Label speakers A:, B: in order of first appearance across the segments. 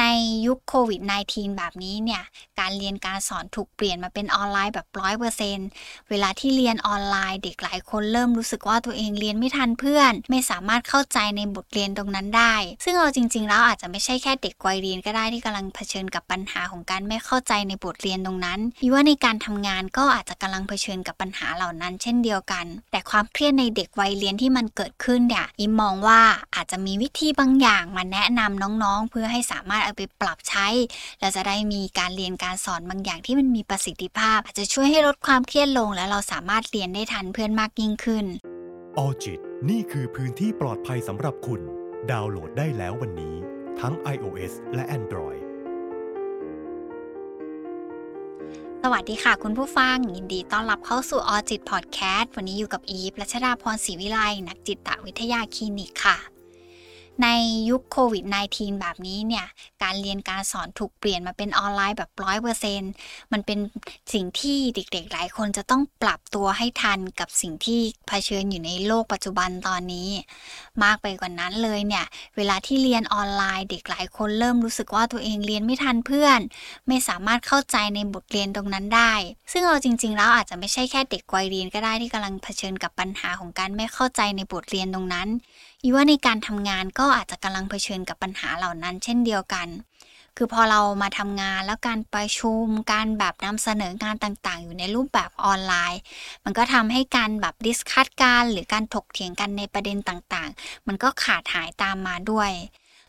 A: ในยุคโควิด -19 แบบนี้เนี่ยการเรียนการสอนถูกเปลี่ยนมาเป็นออนไลน์แบบร้อยเปอร์เซนต์เวลาที่เรียนออนไลน์เด็กหลายคนเริ่มรู้สึกว่าตัวเองเรียนไม่ทันเพื่อน ไม่สามารถเข้าใจในบทเรียนตรงนั้นได้ ซึ่งเอาจริง ๆ แล้วอาจจะไม่ใช่แค่เด็กวัยเรียนก็ได้ที่กำลังเผชิญกับปัญหาของการไม่เข้าใจในบทเรียนตรงนั้นมีว่าในการทำงานก็อาจจะกำลังเผชิญกับปัญหาเหล่านั้น เช่นเดียวกัน แต่ความเครียดในเด็กวัยเรียนที่มันเกิดขึ้นเนี่ยอิมมองว่าอาจจะมีวิธีบางอย่างมาแนะนำน้องๆ เพื่อให้สามารถเอาไปปรับใช้ เราจะได้มีการเรียนการสอนบางอย่างที่มันมีประสิทธิภาพ อาจจะช่วยให้ลดความเครียดลง และเราสามารถเรียนได้ทันเพื่อนมากยิ่งขึ้น
B: ออจิตนี่คือพื้นที่ปลอดภัยสำหรับคุณ ดาวน์โหลดได้แล้ววันนี้ ทั้ง iOS และ Android
A: สวัสดีค่ะคุณผู้ฟัง ยินดีต้อนรับเข้าสู่ออจิตพอดแคสต์วันนี้อยู่กับอีฟรัชดาพรศรีวิไลนักจิตวิทยาคลินิกค่ะ ในยุคโควิด -19 แบบนี้เนี่ย การเรียนการสอนถูกเปลี่ยนมาเป็นออนไลน์แบบร้อยเปอร์เซ็นต์มันเป็นสิ่งที่เด็กๆ หลายคนจะต้องปรับตัวให้ทันกับสิ่งที่เผชิญอยู่ในโลกปัจจุบันตอนนี้ มากไปกว่านั้นเลยเนี่ย เวลาที่เรียนออนไลน์ เด็กหลายคนเริ่มรู้สึกว่าตัวเองเรียนไม่ทันเพื่อน ไม่สามารถเข้าใจในบทเรียนตรงนั้นได้ ซึ่งเอาจริง ๆ แล้วอาจจะไม่ใช่แค่เด็กวัยเรียนก็ได้ที่กำลังเผชิญกับปัญหาของการไม่เข้าใจในบทเรียนตรงนั้น อิมว่าในการทำงานก็อาจจะกำลังเผชิญกับปัญหาเหล่านั้น เช่นเดียวกัน คือพอเรามาทำงานแล้วการประชุม การแบบนำเสนองานต่างๆ อยู่ในรูปแบบออนไลน์ มันก็ทำให้การแบบ discuss กันหรือการถกเถียงกันในประเด็นต่างๆ มันก็ขาดหายตามมาด้วย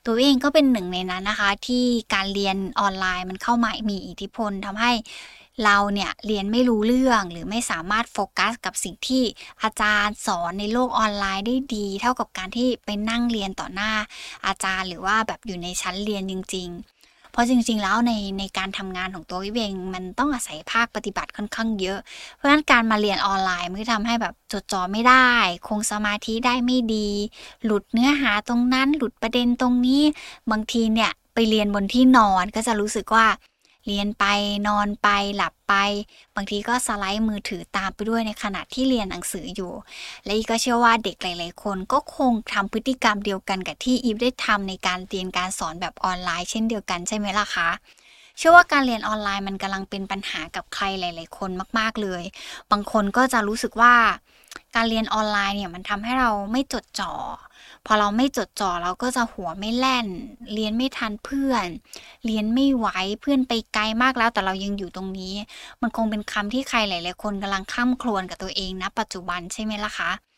A: ตัวเองก็เป็นหนึ่งในนั้นนะคะ ที่การเรียนออนไลน์มันเข้ามามีอิทธิพลทำให้ เราเนี่ยเรียนไม่รู้เรื่องหรือไม่สามารถโฟกัสกับสิ่งที่อาจารย์สอนในโลกออนไลน์ได้ดี เท่ากับการที่ไปนั่งเรียนต่อหน้าอาจารย์ หรือว่าแบบอยู่ในชั้นเรียนจริง ๆ เพราะจริง ๆ แล้วในในการทำงานของตัววิเวงมันต้องอาศัยภาคปฏิบัติค่อนข้างเยอะ เพราะฉะนั้นการมาเรียนออนไลน์มันก็ทำให้แบบจดจ่อไม่ได้ คงสมาธิได้ไม่ดี หลุดเนื้อหาตรงนั้น หลุดประเด็นตรงนี้ บางทีเนี่ยไปเรียนบนที่นอนก็จะรู้สึกว่า เรียนไปนอนไปหลับไป บางทีก็สไลด์มือถือตามไปด้วยในขณะที่เรียนหนังสืออยู่ และอีก็เชื่อว่าเด็กหลาย ๆ คนก็คงทำพฤติกรรมเดียวกันกับที่อีฟได้ทำในการเรียนการสอนแบบออนไลน์เช่นเดียวกันใช่ไหมล่ะคะเชื่อว่าการเรียนออนไลน์มันกำลังเป็นปัญหากับใครหลาย ๆ คนมาก ๆ เลย บางคนก็จะรู้สึกว่า การเรียนออนไลน์เนี่ยมันทำให้เราไม่จดจ่อ พอเราไม่จดจ่อเราก็จะหัวไม่แล่น เรียนไม่ทันเพื่อน เรียนไม่ไหวเพื่อนไปไกลมากแล้วแต่เรายังอยู่ตรงนี้ มันคงเป็นคำที่ใครหลาย ๆ คนกำลังข้ามครวนกับตัวเองนะปัจจุบันใช่ไหมล่ะคะ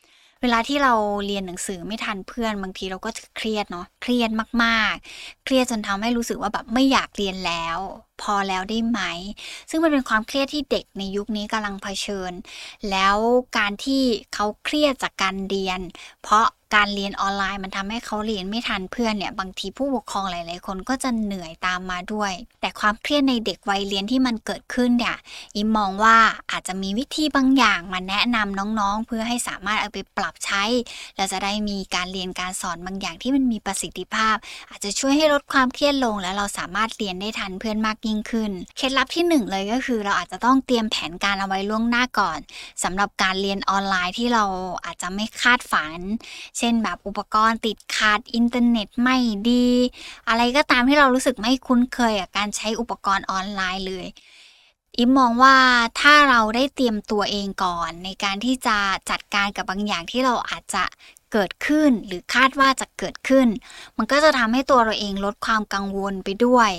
A: เวลาที่เราเรียนหนังสือไม่ทันเพื่อนบางทีเราก็เครียดเนาะเครียดมากๆ เครียดจนทำให้รู้สึกว่าแบบไม่อยากเรียนแล้ว พอแล้วได้ไหม ซึ่งมันเป็นความเครียดที่เด็กในยุคนี้กำลังเผชิญ แล้วการที่เขาเครียดจากการเรียน เพราะ การเรียนออนไลน์มันทำให้เขาเรียนไม่ทันเพื่อนเนี่ยบางทีผู้ปกครองหลาย ๆ คนก็จะเหนื่อยตามมาด้วย แต่ความเครียดในเด็กวัยเรียนที่มันเกิดขึ้นเนี่ยอิมมองว่าอาจจะมีวิธีบางอย่างมาแนะนำน้อง ๆ เพื่อให้สามารถเอาไปปรับใช้ และจะได้มีการเรียนการสอนบางอย่างที่มันมีประสิทธิภาพ อาจจะช่วยให้ลดความเครียดลง และเราสามารถเรียนได้ทันเพื่อนมากยิ่งขึ้น เคล็ดลับที่ 1 เลยก็คือ เราอาจจะต้องเตรียมแผนการเอาไว้ล่วงหน้าก่อนสำหรับการเรียนออนไลน์ที่เราอาจจะไม่คาดฝันเช่นแบบอุปกรณ์ติดขัดอินเทอร์เน็ตไม่ดี อะไรก็ตามที่เรารู้สึกไม่คุ้นเคยกับการใช้อุปกรณ์ออนไลน์เลยอิมมองว่าถ้าเราได้เตรียมตัวเองก่อน ในการที่จะจัดการกับบางอย่างที่เราอาจจะเกิดขึ้น หรือคาดว่าจะเกิดขึ้น มันก็จะทำให้ตัวเราเองลดความกังวลไปด้วย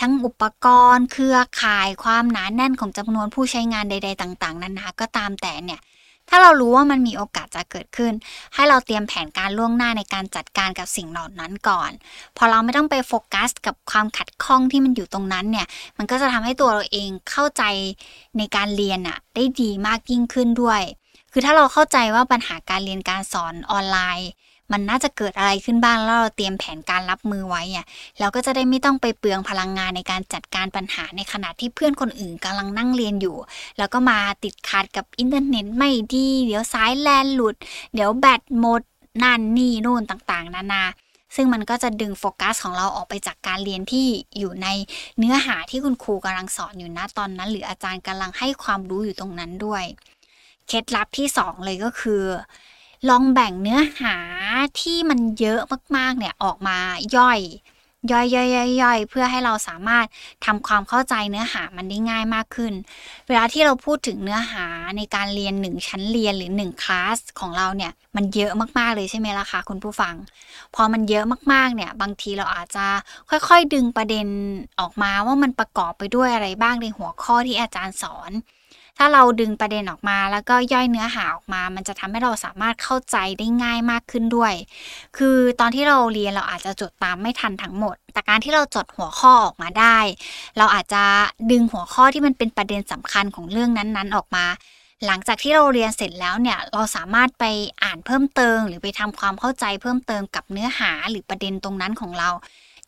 A: ทั้งอุปกรณ์ เครือข่ายความหนาแน่นของจำนวนผู้ใช้งานใด ๆ ต่าง ๆนานาก็ตามแต่เนี่ย ถ้าเรารู้ว่ามันมีโอกาสจะเกิดขึ้น ให้เราเตรียมแผนการล่วงหน้าในการจัดการกับสิ่งเหล่านั้นก่อน พอเราไม่ต้องไปโฟกัส กับความขัดข้องที่มันอยู่ตรงนั้นเนี่ย มันก็จะทำให้ตัวเราเองเข้าใจในการเรียนอะได้ดีมากยิ่งขึ้นด้วย คือถ้าเราเข้าใจว่าปัญหาการเรียนการสอนออนไลน์ มันน่าจะเกิดอะไรขึ้นบ้างแล้วเราเตรียมแผนการรับมือไว้อะเราก็จะได้ไม่ต้องไปเปลืองพลังงานในการจัดการปัญหาในขณะที่เพื่อนคนอื่นกำลังนั่งเรียนอยู่ แล้วก็มาติดขัดกับอินเทอร์เน็ตไม่ดี เดี๋ยวสายแลนหลุด เดี๋ยวแบตหมดนั่นนี่นู่นต่างๆ นานาซึ่งมันก็จะดึงโฟกัสของเราออกไปจากการเรียนที่อยู่ในเนื้อหาที่คุณครูกำลังสอนอยู่นะตอนนั้น หรืออาจารย์กำลังให้ความรู้อยู่ตรงนั้นด้วย เคล็ดลับที่ 2 เลยก็คือ ลองแบ่งเนื้อหาที่มันเยอะมากๆเนี่ยออกมาย่อย ย่อยๆๆๆเพื่อให้เราสามารถทำความเข้าใจเนื้อหามันได้ง่ายมากขึ้น เวลาที่เราพูดถึงเนื้อหาในการเรียนหนึ่งชั้นเรียนหรือหนึ่งคลาสของเราเนี่ยมันเยอะมากๆเลยใช่ไหมล่ะคะคุณผู้ฟัง พอมันเยอะมากๆเนี่ยบางทีเราอาจจะค่อยๆดึงประเด็นออกมาว่ามันประกอบไปด้วยอะไรบ้างในหัวข้อที่อาจารย์สอน ถ้าเราดึงประเด็นออกมา แล้วก็ย่อยเนื้อหาออกมา มันจะทำให้เราสามารถเข้าใจได้ง่ายมากขึ้นด้วย คือตอนที่เราเรียนเราอาจจะจดตามไม่ทันทั้งหมด แต่การที่เราจดหัวข้อออกมาได้ เราอาจจะดึงหัวข้อที่มันเป็นประเด็นสำคัญของเรื่องนั้นๆออกมาหลังจากที่เราเรียนเสร็จแล้วเนี่ยเราสามารถไปอ่านเพิ่มเติม หรือไปทำความเข้าใจเพิ่มเติมกับเนื้อหาหรือประเด็นตรงนั้นของเรา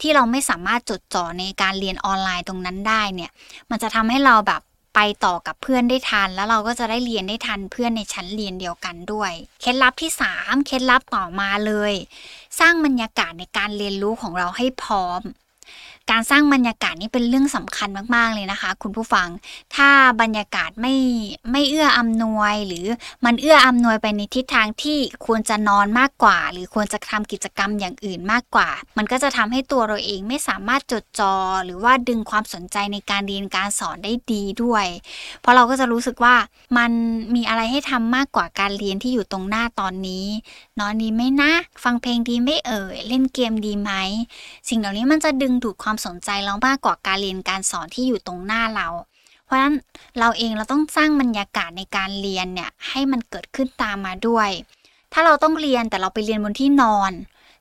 A: ที่เราไม่สามารถจดจ่อในการเรียนออนไลน์ตรงนั้นได้เนี่ยมันจะทำให้เราแบบ ไปต่อกับเพื่อนได้ทัน แล้วเราก็จะได้เรียนได้ทันเพื่อนในชั้นเรียนเดียวกันด้วย เคล็ดลับที่ 3 เคล็ดลับต่อมาเลย สร้างบรรยากาศในการเรียนรู้ของเราให้พร้อมการสร้างบรรยากาศนี่เป็นเรื่องสำคัญมาก ๆ เลยนะคะ คุณผู้ฟัง ถ้าบรรยากาศไม่ไม่เอื้ออำนวยหรือมันเอื้ออำนวยไปในทิศทางที่ควรจะนอนมากกว่า หรือควรจะทำกิจกรรมอย่างอื่นมากกว่า มันก็จะทำให้ตัวเราเองไม่สามารถจดจอ่อหรือว่าดึงความสนใจในการเรียนการสอนได้ดีด้วย เพราะเราก็จะรู้สึกว่ามันมีอะไรให้ทำมากกว่าการเรียนที่อยู่ตรงหน้าตอนนี้ นอนดีไหมนะ ฟังเพลงดีไม่เอ่ยเล่นเกมดีไหมสิ่งเหล่านี้มันจะดึงดูดความความสนใจเรามากกว่าการเรียนการสอนที่อยู่ตรงหน้าเรา เพราะฉะนั้นเราเองเราต้องสร้างบรรยากาศในการเรียนเนี่ยให้มันเกิดขึ้นตามมาด้วย ถ้าเราต้องเรียนแต่เราไปเรียนบนที่นอน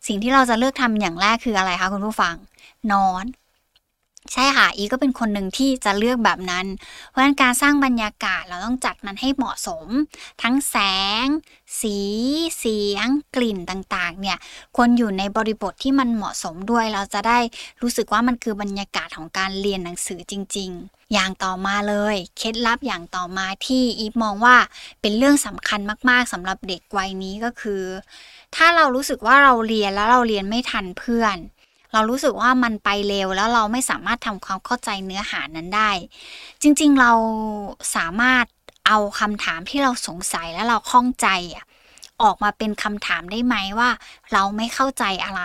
A: สิ่งที่เราจะเลือกทำอย่างแรกคืออะไรคะคุณผู้ฟัง นอน ใช่ค่ะ อีก็เป็นคนหนึ่งที่จะเลือกแบบนั้น เพราะฉะนั้นการสร้างบรรยากาศเราต้องจัดมันให้เหมาะสม ทั้งแสง สี เสียง กลิ่นต่างๆ เนี่ยควรอยู่ในบริบทที่มันเหมาะสมด้วย เราจะได้รู้สึกว่ามันคือบรรยากาศของการเรียนหนังสือจริง ๆ อย่างต่อมาเลย เคล็ดลับอย่างต่อมาที่อีฟมองว่าเป็นเรื่องสำคัญมากๆสำหรับเด็กวัยนี้ก็คือ ถ้าเรารู้สึกว่าเราเรียนแล้วเราเรียนไม่ทันเพื่อน เรารู้สึกว่ามันไปเร็วแล้วเราไม่สามารถทำความเข้าใจเนื้อหานั้นได้ จริงๆเราสามารถเอาคำถามที่เราสงสัยและเราข้องใจออกมาเป็นคำถามได้ไหมว่า เราไม่เข้าใจอะไร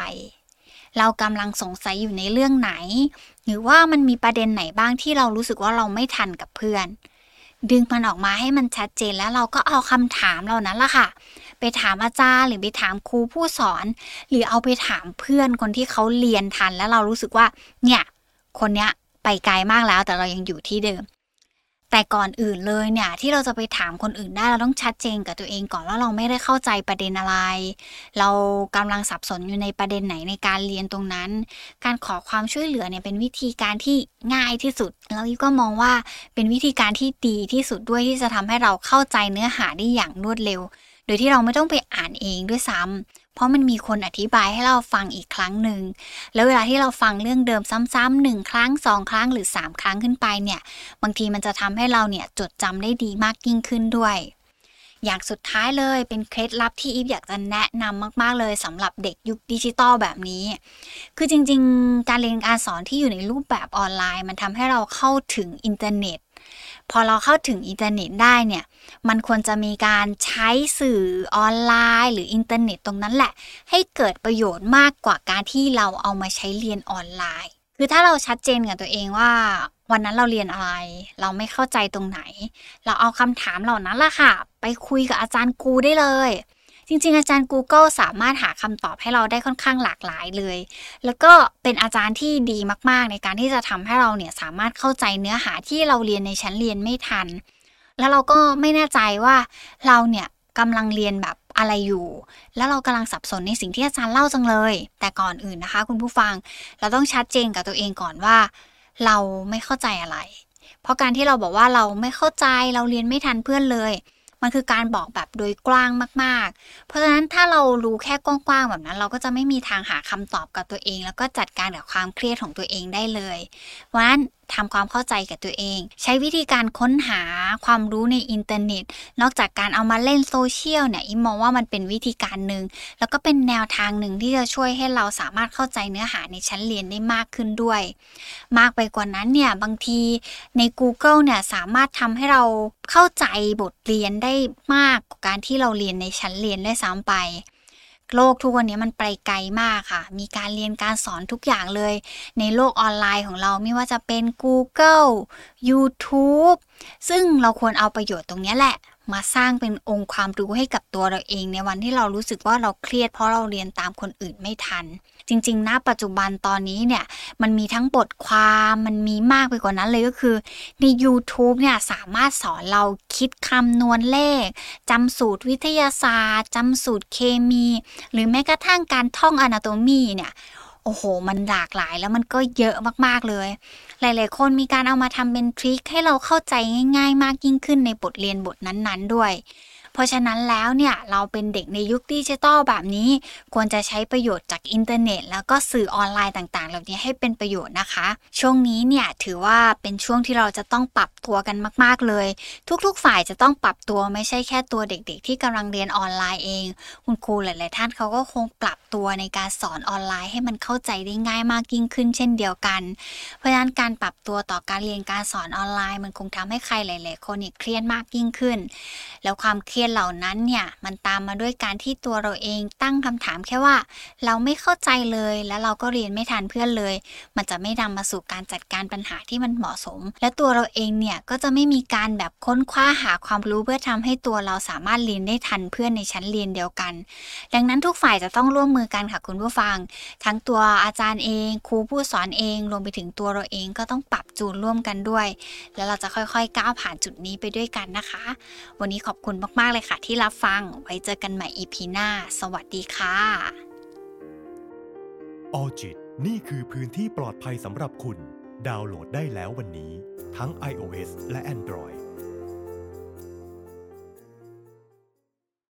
A: เรากำลังสงสัยอยู่ในเรื่องไหน หรือว่ามันมีประเด็นไหนบ้างที่เรารู้สึกว่าเราไม่ทันกับเพื่อน ดึงมันออกมาให้มันชัดเจนแล้วเราก็เอาคำถามเหล่านั้นละค่ะ ไปถามอาจารย์หรือไปถามครูผู้สอน หรือเอาไปถามเพื่อนคนที่เขาเรียนทัน แล้วเรารู้สึกว่า เนี่ย คนเนี้ยไปไกลมากแล้วแต่เรายังอยู่ที่เดิม แต่ก่อนอื่นเลยเนี่ย ที่เราจะไปถามคนอื่นได้เราต้องชัดเจนกับตัวเองก่อนว่าเราไม่ได้เข้าใจประเด็นอะไร เรากำลังสับสนอยู่ในประเด็นไหนในการเรียนตรงนั้น การขอความช่วยเหลือเนี่ยเป็นวิธีการที่ง่ายที่สุด แล้วก็มองว่าเป็นวิธีการที่ดีที่สุดด้วยที่จะทำให้เราเข้าใจเนื้อหาได้อย่างรวดเร็ว โดยที่เราไม่ต้องไปอ่านเองด้วยซ้ำเพราะมันมีคนอธิบายให้เราฟังอีกครั้งหนึ่ง แล้วเวลาที่เราฟังเรื่องเดิมซ้ำๆหนึ่งครั้งสองครั้งหรือสามครั้งขึ้นไปเนี่ย บางทีมันจะทำให้เราเนี่ยจดจำได้ดีมากยิ่งขึ้นด้วยอย่างสุดท้ายเลยเป็นเคล็ดลับที่อีฟอยากจะแนะนำมาก ๆ เลยสำหรับเด็กยุคดิจิตอลแบบนี้ คือจริง ๆ การเรียนการสอนที่อยู่ในรูปแบบออนไลน์ มันทำให้เราเข้าถึงอินเทอร์เน็ต พอเราเข้าถึงอินเทอร์เน็ตได้เนี่ย มันควรจะมีการใช้สื่อออนไลน์ หรืออินเทอร์เน็ตตรงนั้นแหละ ให้เกิดประโยชน์มากกว่าการที่เราเอามาใช้เรียนออนไลน์ คือถ้าเราชัดเจนกับตัวเองว่า วันนั้นเราเรียนอะไร เราไม่เข้าใจตรงไหน เราเอาคำถามเหล่านั้นล่ะค่ะ ไปคุยกับอาจารย์กูได้เลย จริง ๆ อาจารย์ Google สามารถหาคำตอบให้เราได้ค่อนข้างหลากหลายเลย แล้วก็เป็นอาจารย์ที่ดีมากๆ ในการที่จะทำให้เราเนี่ยสามารถเข้าใจเนื้อหาที่เราเรียนในชั้นเรียนไม่ทัน แล้วเราก็ไม่แน่ใจว่าเราเนี่ยกำลังเรียนแบบอะไรอยู่ แล้วเรากำลังสับสนในสิ่งที่อาจารย์เล่าจังเลย แต่ก่อนอื่นนะคะ คุณผู้ฟัง เราต้องชัดเจนกับตัวเองก่อนว่า เราไม่เข้าใจอะไร เพราะการที่เราบอกว่าเราไม่เข้าใจเราเรียนไม่ทันเพื่อนเลย มันคือการบอกแบบโดยกว้างมากๆ เพราะฉะนั้นถ้าเรารู้แค่กว้างๆแบบนั้น เราก็จะไม่มีทางหาคำตอบกับตัวเอง แล้วก็จัดการกับความเครียดของตัวเองได้เลย เพราะฉะนั้น ทำความเข้าใจกับตัวเอง ใช้วิธีการค้นหาความรู้ในอินเทอร์เน็ต นอกจากการเอามาเล่นโซเชียลเนี่ยอิมมองว่ามันเป็นวิธีการหนึ่งแล้วก็เป็นแนวทางหนึ่งที่จะช่วยให้เราสามารถเข้าใจเนื้อหาในชั้นเรียนได้มากขึ้นด้วย มากไปกว่านั้นเนี่ยบางทีใน Google เนี่ยสามารถทำให้เราเข้าใจบทเรียนได้มากกว่าการที่เราเรียนในชั้นเรียนได้ซ้ำไป โลกทุกวันนี้มันไปไกลมากค่ะ มีการเรียนการสอนทุกอย่างเลย ในโลกออนไลน์ของเราไม่ว่าจะเป็น Google YouTube ซึ่งเราควรเอาประโยชน์ตรงนี้แหละ มาสร้างเป็นองค์ความรู้ให้กับตัวเราเอง ในวันที่เรารู้สึกว่าเราเครียดเพราะเราเรียนตามคนอื่นไม่ทัน จริงๆ ณ ปัจจุบันตอนนี้เนี่ย มันมีทั้งบทความมันมีมากไปกว่านั้นเลยก็คือ ใน YouTube เนี่ย สามารถสอนเราคิดคำนวณเลขจำสูตรวิทยาศาสตร์จำสูตรเคมี หรือแม้กระทั่งการท่องอนาโตมีเนี่ยโอ้โห มันหลากหลายแล้วมันก็เยอะมาก ๆ เลย หลาย ๆ คนมีการเอามาทำเป็นทริคให้เราเข้าใจง่าย ๆ มากยิ่งขึ้นในบทเรียนบทนั้น ๆ ด้วย เพราะฉะนั้นแล้วเนี่ยเราเป็นเด็กในยุคดิจิตอลแบบนี้ ควรจะใช้ประโยชน์จากอินเทอร์เน็ต แล้วก็สื่อออนไลน์ต่างๆ เหล่านี้ให้เป็นประโยชน์นะคะ ช่วงนี้เนี่ยถือว่าเป็นช่วงที่เราจะต้องปรับตัวกันมาก ๆเลย ทุกๆ ฝ่ายจะต้องปรับตัวไม่ใช่แค่ตัวเด็ก ๆ ที่กำลังเรียนออนไลน์เอง คุณครูหลาย ๆ ท่านเขาก็คงปรับตัวในการสอนออนไลน์ให้มันเข้าใจได้ง่ายมากยิ่งขึ้นเช่นเดียวกัน เพราะฉะนั้นการปรับตัวต่อการเรียนการสอนออนไลน์ มันคงทำให้ใครหลาย ๆ คนเนี่ยเครียดมากยิ่งขึ้น แล้วความเครียดเหล่านั้นเนี่ยมันตามมาด้วยการที่ตัวเราเองตั้งคำถามแค่ว่า เราไม่เข้าใจเลย แล้วเราก็เรียนไม่ทันเพื่อนเลย มันจะไม่นำมาสู่การจัดการปัญหาที่มันเหมาะสม และตัวเราเองเนี่ยก็จะไม่มีการแบบค้นคว้าหาความรู้เพื่อทำให้ตัวเราสามารถเรียนได้ทันเพื่อนในชั้นเรียนเดียวกัน ดังนั้นทุกฝ่ายจะต้องร่วมมือกันค่ะคุณผู้ฟัง ทั้งตัวอาจารย์เองครูผู้สอนเองรวมไปถึงตัวเราเองก็ต้องปรับจูนร่วมกันด้วย แล้วเราจะค่อยๆก้าวผ่านจุดนี้ไปด้วยกันนะคะ วันนี้ขอบคุณมากๆเลยค่ะที่รับฟัง ไว้เจอกันใหม่ EP หน้า สวัสดีค่ะ
B: ออจิตนี่คือพื้นที่ปลอดภัยสำหรับคุณ ดาวน์โหลดได้แล้ววันนี้ ทั้ง iOS และ Android